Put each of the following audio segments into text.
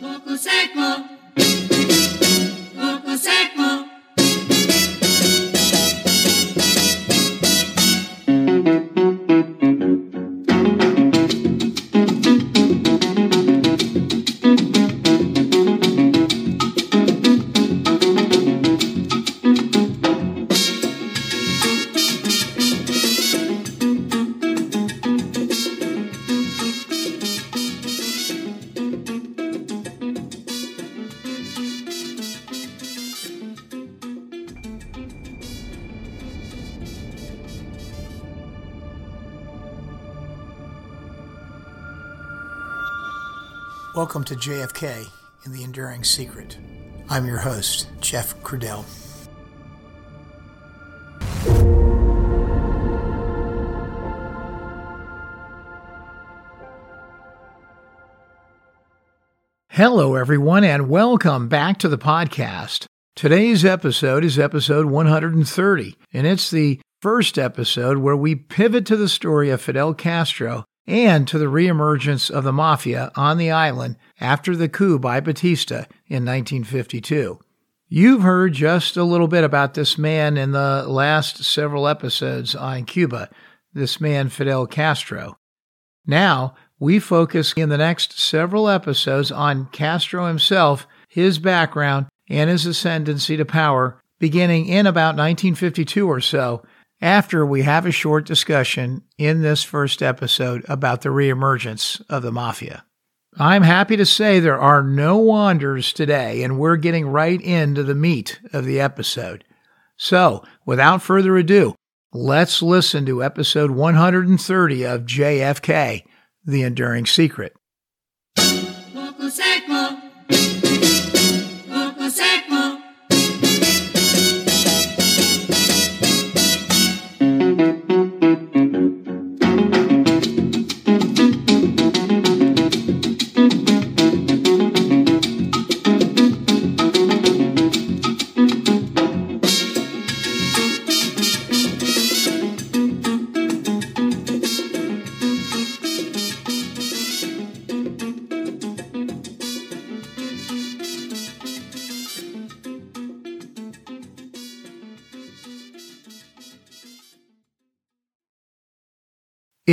Poco Welcome to JFK in the Enduring Secret. I'm your host, Jeff Crudell. Hello, everyone, and welcome back to the podcast. Today's episode is episode 130, and it's the first episode where we pivot to the story of Fidel Castro and to the reemergence of the mafia on the island after the coup by Batista in 1952. You've heard just a little bit about this man in the last several episodes on Cuba, this man Fidel Castro. Now, we focus in the next several episodes on Castro himself, his background, and his ascendancy to power, beginning in about 1952 or so, after we have a short discussion in this first episode about the reemergence of the mafia. I'm happy to say there are no wanders today, and we're getting right into the meat of the episode. So, without further ado, let's listen to episode 130 of JFK The Enduring Secret.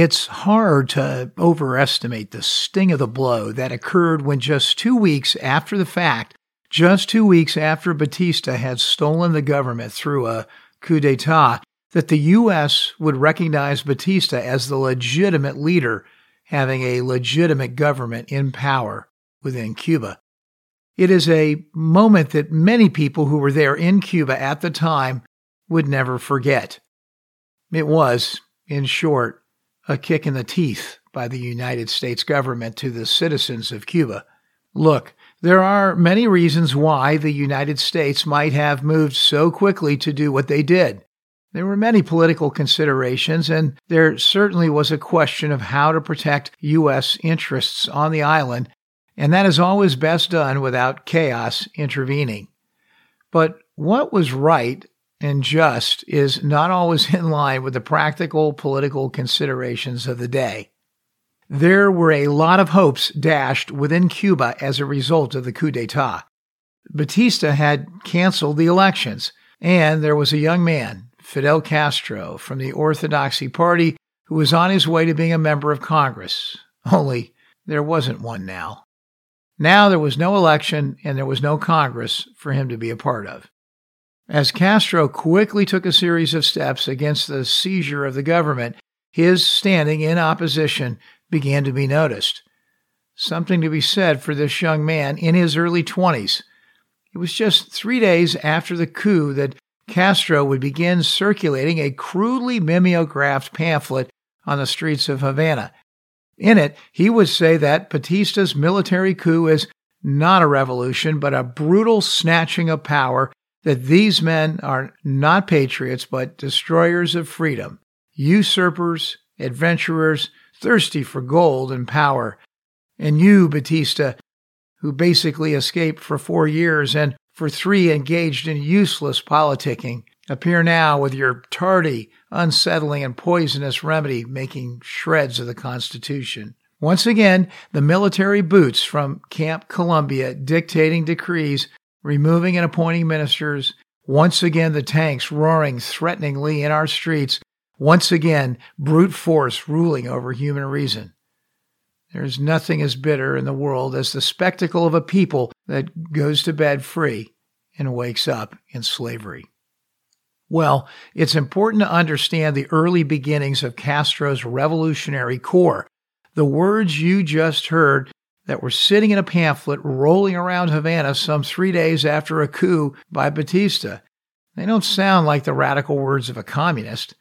It's hard to overestimate the sting of the blow that occurred when just two weeks after the fact, just two weeks after Batista had stolen the government through a coup d'etat, that the U.S. would recognize Batista as the legitimate leader having a legitimate government in power within Cuba. It is a moment that many people who were there in Cuba at the time would never forget. It was, in short, a kick in the teeth by the United States government to the citizens of Cuba. Look, there are many reasons why the United States might have moved so quickly to do what they did. There were many political considerations, and there certainly was a question of how to protect U.S. interests on the island, and that is always best done without chaos intervening. But what was right and just is not always in line with the practical political considerations of the day. There were a lot of hopes dashed within Cuba as a result of the coup d'etat. Batista had canceled the elections, and there was a young man, Fidel Castro, from the Orthodoxy Party, who was on his way to being a member of Congress. Only there wasn't one now. Now there was no election and there was no Congress for him to be a part of. As Castro quickly took a series of steps against the seizure of the government, his standing in opposition began to be noticed. Something to be said for this young man in his early 20s. It was just three days after the coup that Castro would begin circulating a crudely mimeographed pamphlet on the streets of Havana. In it, he would say that Batista's military coup is not a revolution, but a brutal snatching of power that these men are not patriots, but destroyers of freedom, usurpers, adventurers, thirsty for gold and power. And you, Batista, who basically escaped for four years and for three engaged in useless politicking, appear now with your tardy, unsettling, and poisonous remedy making shreds of the Constitution. Once again, the military boots from Camp Columbia dictating decrees, removing and appointing ministers. Once again, the tanks roaring threateningly in our streets. Once again, brute force ruling over human reason. There's nothing as bitter in the world as the spectacle of a people that goes to bed free and wakes up in slavery. Well, it's important to understand the early beginnings of Castro's revolutionary core. The words you just heard that were sitting in a pamphlet rolling around Havana some three days after a coup by Batista. They don't sound like the radical words of a communist.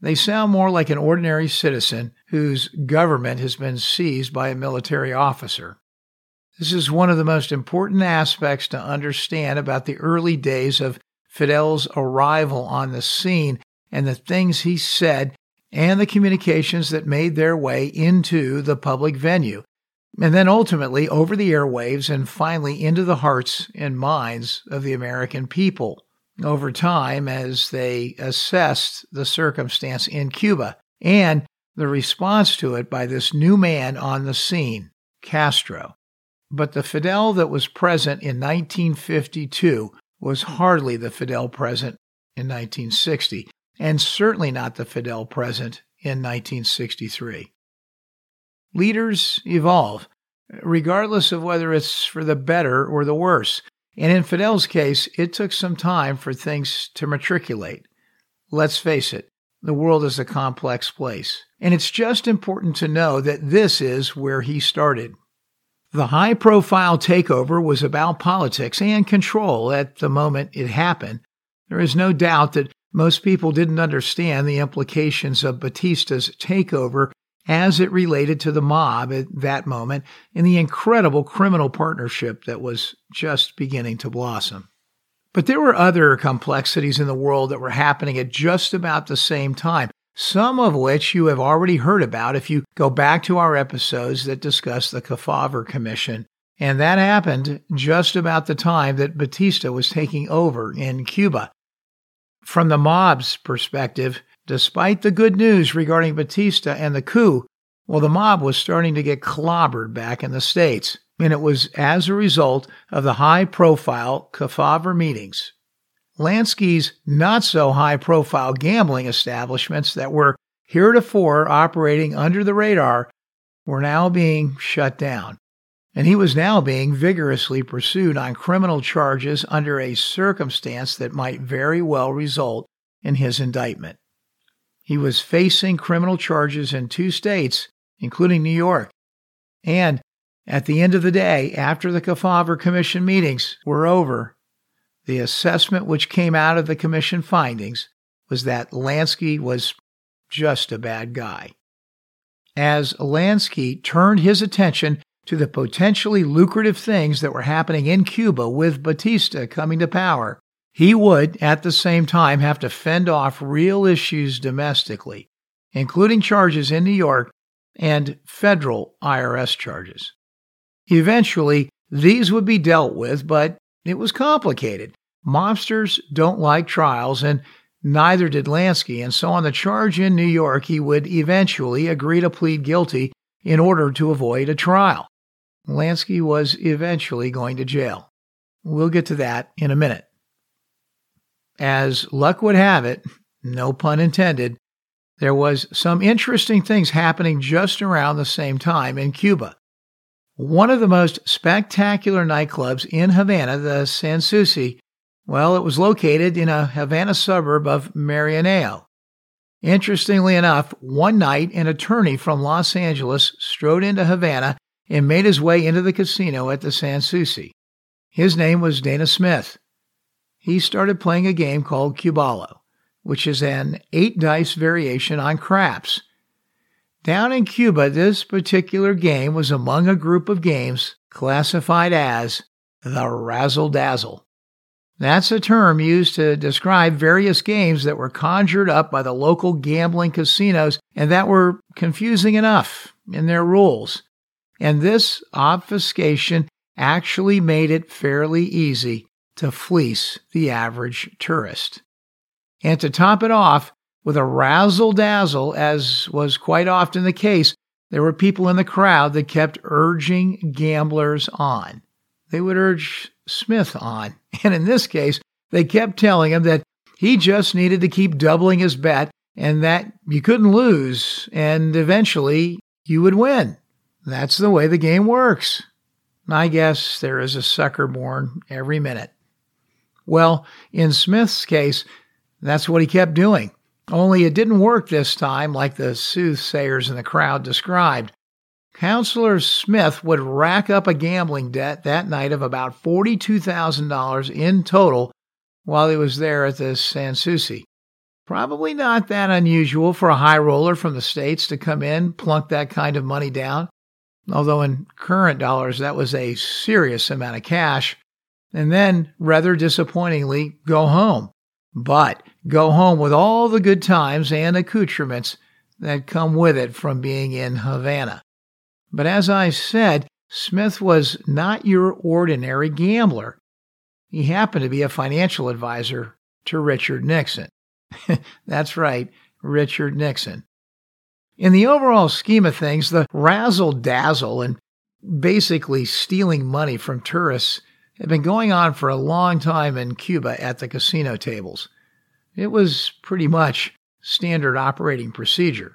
They sound more like an ordinary citizen whose government has been seized by a military officer. This is one of the most important aspects to understand about the early days of Fidel's arrival on the scene and the things he said and the communications that made their way into the public venue, and then ultimately over the airwaves and finally into the hearts and minds of the American people over time as they assessed the circumstance in Cuba and the response to it by this new man on the scene, Castro. But the Fidel that was present in 1952 was hardly the Fidel present in 1960, and certainly not the Fidel present in 1963. Leaders evolve, regardless of whether it's for the better or the worse. And in Fidel's case, it took some time for things to matriculate. Let's face it, the world is a complex place. And it's just important to know that this is where he started. The high profile takeover was about politics and control at the moment it happened. There is no doubt that most people didn't understand the implications of Batista's takeover as it related to the mob at that moment and the incredible criminal partnership that was just beginning to blossom. But there were other complexities in the world that were happening at just about the same time some of which you have already heard about if you go back to our episodes that discuss the Kefauver Commission. And that happened just about the time that Batista was taking over in Cuba. From the mob's perspective, despite the good news regarding Batista and the coup, well, the mob was starting to get clobbered back in the States. And it was as a result of the high profile Kefauver meetings Lansky's not so high profile gambling establishments that were heretofore operating under the radar were now being shut down. And he was now being vigorously pursued on criminal charges under a circumstance that might very well result in his indictment. He was facing criminal charges in two states, including New York. And at the end of the day, after the Kefauver Commission meetings were over, the assessment which came out of the commission findings was that Lansky was just a bad guy. As Lansky turned his attention to the potentially lucrative things that were happening in Cuba with Batista coming to power, he would at the same time have to fend off real issues domestically, including charges in New York and federal IRS charges. Eventually, these would be dealt with, but it was complicated. Mobsters don't like trials, and neither did Lansky, and so on the charge in New York, he would eventually agree to plead guilty in order to avoid a trial. Lansky was eventually going to jail. We'll get to that in a minute. As luck would have it, no pun intended, there was some interesting things happening just around the same time in Cuba. One of the most spectacular nightclubs in Havana, the Sans Souci, well, it was located in a Havana suburb of Marianao. Interestingly enough, one night an attorney from Los Angeles strode into Havana and made his way into the casino at the Sans Souci. His name was Dana Smith. He started playing a game called Cubalo, which is an eight dice variation on craps. Down in Cuba, this particular game was among a group of games classified as the razzle dazzle. That's a term used to describe various games that were conjured up by the local gambling casinos and that were confusing enough in their rules. And this obfuscation actually made it fairly easy to fleece the average tourist. And to top it off, with a razzle dazzle, as was quite often the case, there were people in the crowd that kept urging gamblers on. They would urge Smith on. And in this case, they kept telling him that he just needed to keep doubling his bet and that you couldn't lose and eventually you would win. That's the way the game works. I guess there is a sucker born every minute. Well, in Smith's case, that's what he kept doing. Only it didn't work this time like the soothsayers in the crowd described. Counselor Smith would rack up a gambling debt that night of about $42,000 in total while he was there at the Sans Souci. Probably not that unusual for a high roller from the States to come in, plunk that kind of money down, although in current dollars that was a serious amount of cash, and then, rather disappointingly, go home. But go home with all the good times and accoutrements that come with it from being in Havana. But as I said, Smith was not your ordinary gambler. He happened to be a financial advisor to Richard Nixon. That's right, Richard Nixon. In the overall scheme of things, the razzle dazzle and basically stealing money from tourists had been going on for a long time in Cuba at the casino tables. It was pretty much standard operating procedure.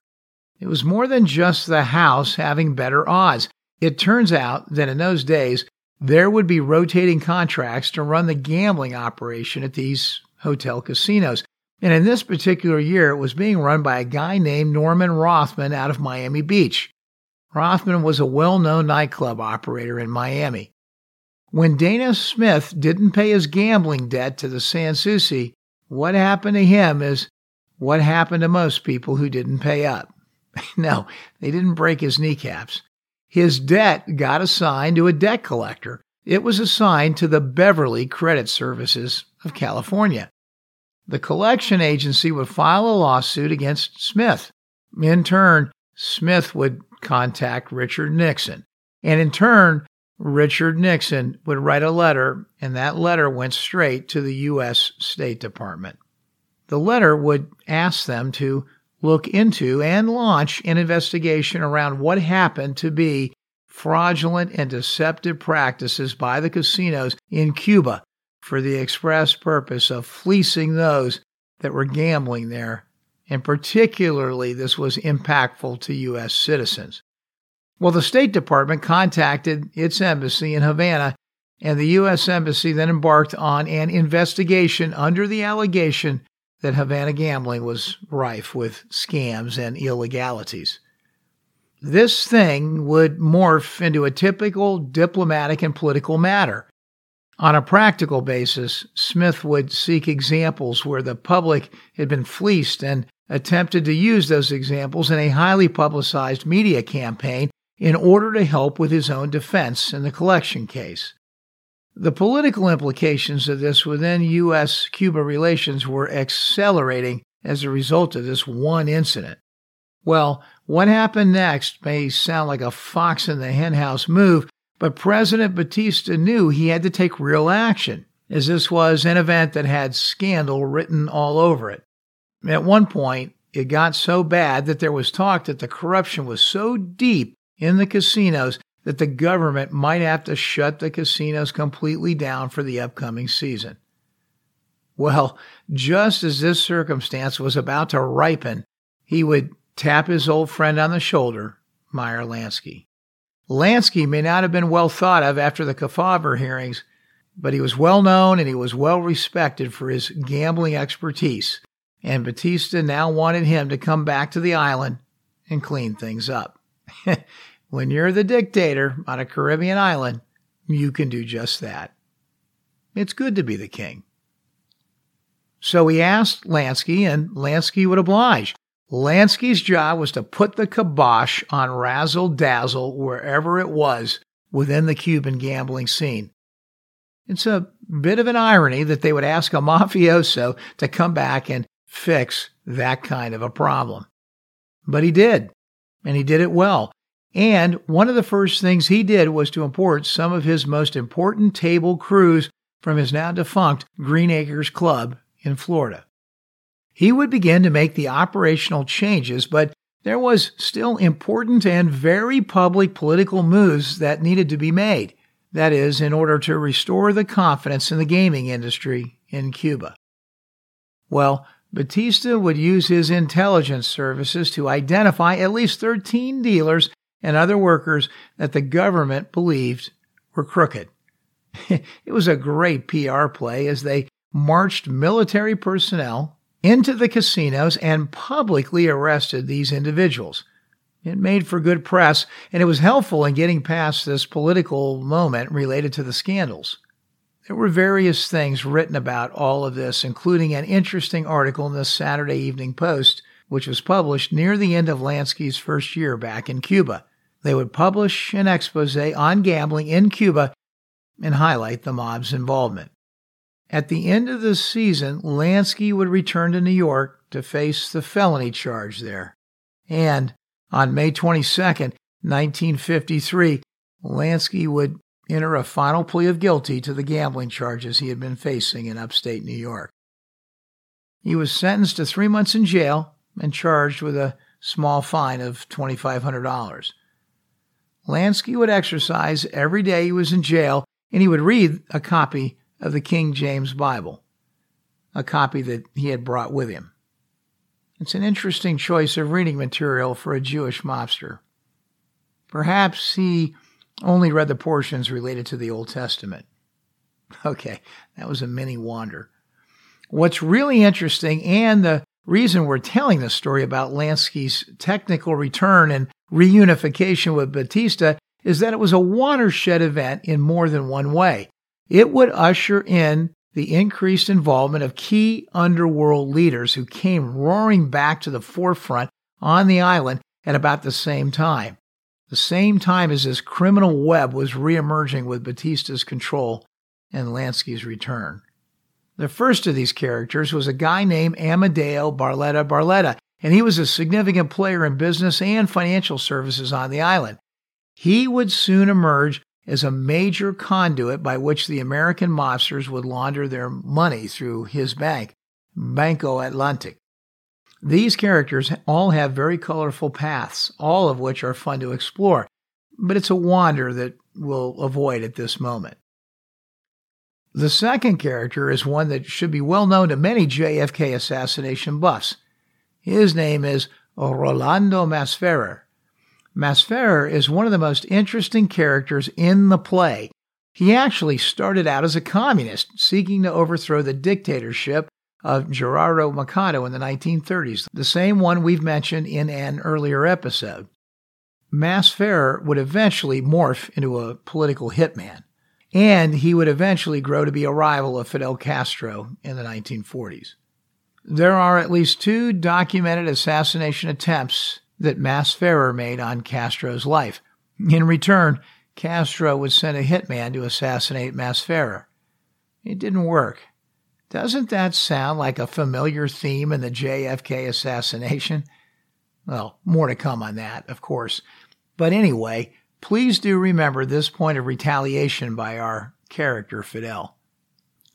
It was more than just the house having better odds. It turns out that in those days, there would be rotating contracts to run the gambling operation at these hotel casinos. And in this particular year, it was being run by a guy named Norman Rothman out of Miami Beach. Rothman was a well known nightclub operator in Miami. When Dana Smith didn't pay his gambling debt to the Sans Souci, what happened to him is what happened to most people who didn't pay up. no, they didn't break his kneecaps. His debt got assigned to a debt collector. It was assigned to the Beverly Credit Services of California. The collection agency would file a lawsuit against Smith. In turn, Smith would contact Richard Nixon. And in turn, Richard Nixon would write a letter, and that letter went straight to the U.S. State Department. The letter would ask them to look into and launch an investigation around what happened to be fraudulent and deceptive practices by the casinos in Cuba for the express purpose of fleecing those that were gambling there. And particularly, this was impactful to U.S. citizens. Well, the State Department contacted its embassy in Havana, and the U.S. Embassy then embarked on an investigation under the allegation that Havana gambling was rife with scams and illegalities. This thing would morph into a typical diplomatic and political matter. On a practical basis, Smith would seek examples where the public had been fleeced and attempted to use those examples in a highly publicized media campaign in order to help with his own defense in the collection case. The political implications of this within U.S. Cuba relations were accelerating as a result of this one incident. Well, what happened next may sound like a fox in the henhouse move, but President Batista knew he had to take real action, as this was an event that had scandal written all over it. At one point, it got so bad that there was talk that the corruption was so deep in the casinos that the government might have to shut the casinos completely down for the upcoming season. Well, just as this circumstance was about to ripen, he would tap his old friend on the shoulder, Meyer Lansky. Lansky may not have been well thought of after the Kefauver hearings, but he was well known and he was well respected for his gambling expertise, and Batista now wanted him to come back to the island and clean things up. when you're the dictator on a Caribbean island, you can do just that. It's good to be the king. So he asked Lansky, and Lansky would oblige. Lansky's job was to put the kibosh on razzle dazzle wherever it was within the Cuban gambling scene. It's a bit of an irony that they would ask a mafioso to come back and fix that kind of a problem. But he did, and he did it well. And one of the first things he did was to import some of his most important table crews from his now defunct Green Acres Club in Florida. He would begin to make the operational changes, but there was still important and very public political moves that needed to be made. That is, in order to restore the confidence in the gaming industry in Cuba. Well, Batista would use his intelligence services to identify at least 13 dealers and other workers that the government believed were crooked. it was a great PR play as they marched military personnel into the casinos and publicly arrested these individuals. It made for good press, and it was helpful in getting past this political moment related to the scandals. There were various things written about all of this, including an interesting article in the Saturday Evening Post, which was published near the end of Lansky's first year back in Cuba. They would publish an expose on gambling in Cuba and highlight the mob's involvement. At the end of the season, Lansky would return to New York to face the felony charge there. And on May 22, 1953, Lansky would enter a final plea of guilty to the gambling charges he had been facing in upstate New York. He was sentenced to three months in jail and charged with a small fine of $2,500. Lansky would exercise every day he was in jail, and he would read a copy of the King James Bible, a copy that he had brought with him. It's an interesting choice of reading material for a Jewish mobster. Perhaps he only read the portions related to the Old Testament. Okay, that was a mini wander. What's really interesting, and the reason we're telling the story about Lansky's technical return and reunification with Batista, is that it was a watershed event in more than one way. It would usher in the increased involvement of key underworld leaders who came roaring back to the forefront on the island at about the same time the same time as this criminal web was reemerging with Batista's control and Lansky's return. The first of these characters was a guy named Amadeo Barletta Barletta, and he was a significant player in business and financial services on the island. He would soon emerge as a major conduit by which the American mobsters would launder their money through his bank, Banco Atlantic. These characters all have very colorful paths, all of which are fun to explore, but it's a wander that we'll avoid at this moment. The second character is one that should be well known to many JFK assassination buffs. His name is Rolando Masferrer. Masferrer is one of the most interesting characters in the play. He actually started out as a communist seeking to overthrow the dictatorship of Gerardo Mercado in the 1930s, the same one we've mentioned in an earlier episode. Masferrer would eventually morph into a political hitman, and he would eventually grow to be a rival of Fidel Castro in the 1940s. There are at least two documented assassination attempts that Masferrer made on Castro's life. In return, Castro would send a hitman to assassinate Masferrer. It didn't work. Doesn't that sound like a familiar theme in the JFK assassination? Well, more to come on that, of course. But anyway, please do remember this point of retaliation by our character, Fidel.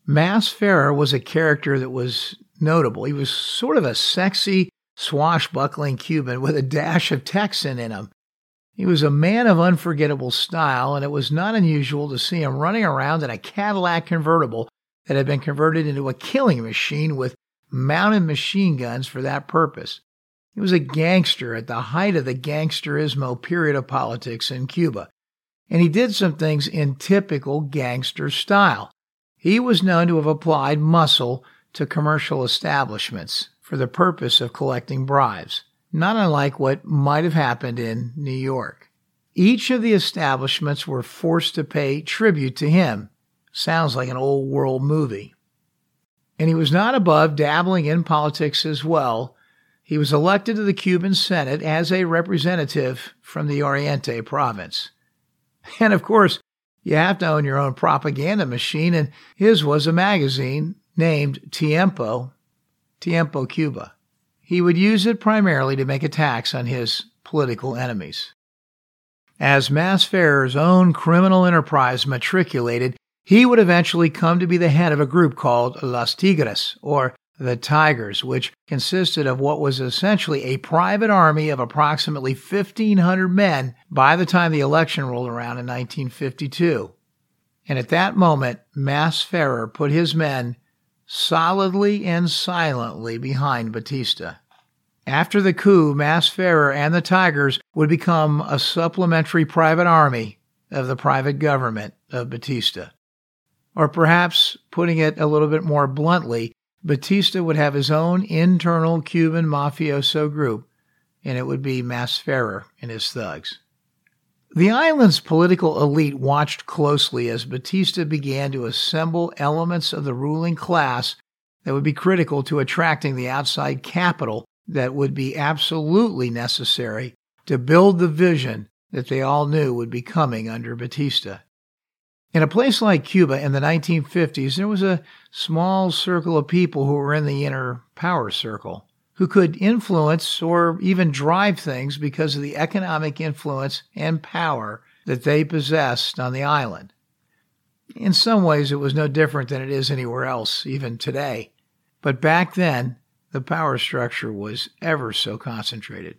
Masferrer was a character that was notable. He was sort of a sexy, swashbuckling Cuban with a dash of Texan in him. He was a man of unforgettable style, and it was not unusual to see him running around in a Cadillac convertible that had been converted into a killing machine with mounted machine guns for that purpose. He was a gangster at the height of the gangsterismo period of politics in Cuba, and he did some things in typical gangster style. He was known to have applied muscle to commercial establishments for the purpose of collecting bribes, not unlike what might have happened in New York. Each of the establishments were forced to pay tribute to him Sounds like an old world movie. And he was not above dabbling in politics as well. He was elected to the Cuban Senate as a representative from the Oriente province. And of course, you have to own your own propaganda machine, and his was a magazine named Tiempo, Tiempo Cuba. He would use it primarily to make attacks on his political enemies. As Masferrer's own criminal enterprise matriculated, he would eventually come to be the head of a group called Las Tigres, or the Tigers, which consisted of what was essentially a private army of approximately 1,500 men by the time the election rolled around in 1952. And at that moment, Masferrer put his men solidly and silently behind Batista. After the coup, Masferrer and the Tigers would become a supplementary private army of the private government of Batista. Or perhaps, putting it a little bit more bluntly, Batista would have his own internal Cuban mafioso group, and it would be Masferrer and his thugs. The island's political elite watched closely as Batista began to assemble elements of the ruling class that would be critical to attracting the outside capital that would be absolutely necessary to build the vision that they all knew would be coming under Batista. In a place like Cuba in the 1950s, there was a small circle of people who were in the inner power circle, who could influence or even drive things because of the economic influence and power that they possessed on the island. In some ways, it was no different than it is anywhere else, even today. But back then, the power structure was ever so concentrated.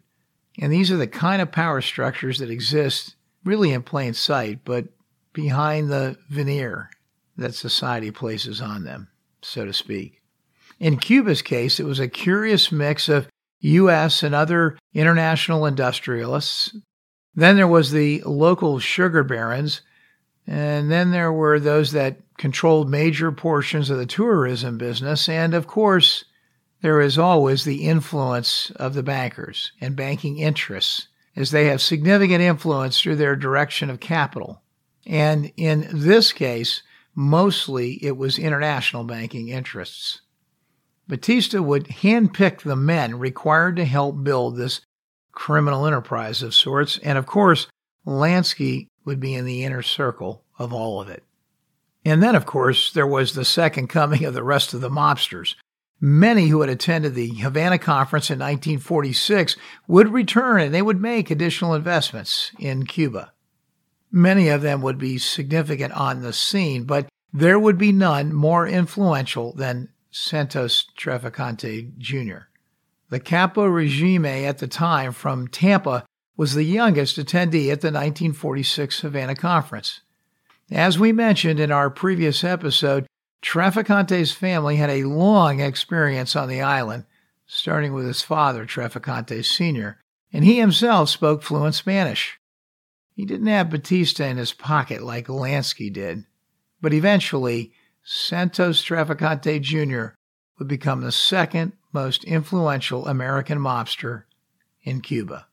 And these are the kind of power structures that exist really in plain sight, but behind the veneer that society places on them, so to speak. In Cuba's case, it was a curious mix of U.S. and other international industrialists. Then there was the local sugar barons, and then there were those that controlled major portions of the tourism business, and of course, there is always the influence of the bankers and banking interests, as they have significant influence through their direction of capital. And in this case, mostly it was international banking interests. Batista would handpick the men required to help build this criminal enterprise of sorts, and of course, Lansky would be in the inner circle of all of it. And then, of course, there was the second coming of the rest of the mobsters. Many who had attended the Havana Conference in 1946 would return and they would make additional investments in Cuba. Many of them would be significant on the scene, but there would be none more influential than Santos Traficante Jr. The capo regime at the time from Tampa was the youngest attendee at the 1946 Havana Conference. As we mentioned in our previous episode, Traficante's family had a long experience on the island, starting with his father, Traficante Sr., and he himself spoke fluent Spanish. He didn't have Batista in his pocket like Lansky did, but eventually, Santos Traficante Jr. would become the second most influential American mobster in Cuba.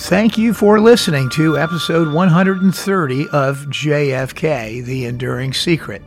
Thank you for listening to episode 130 of JFK The Enduring Secret.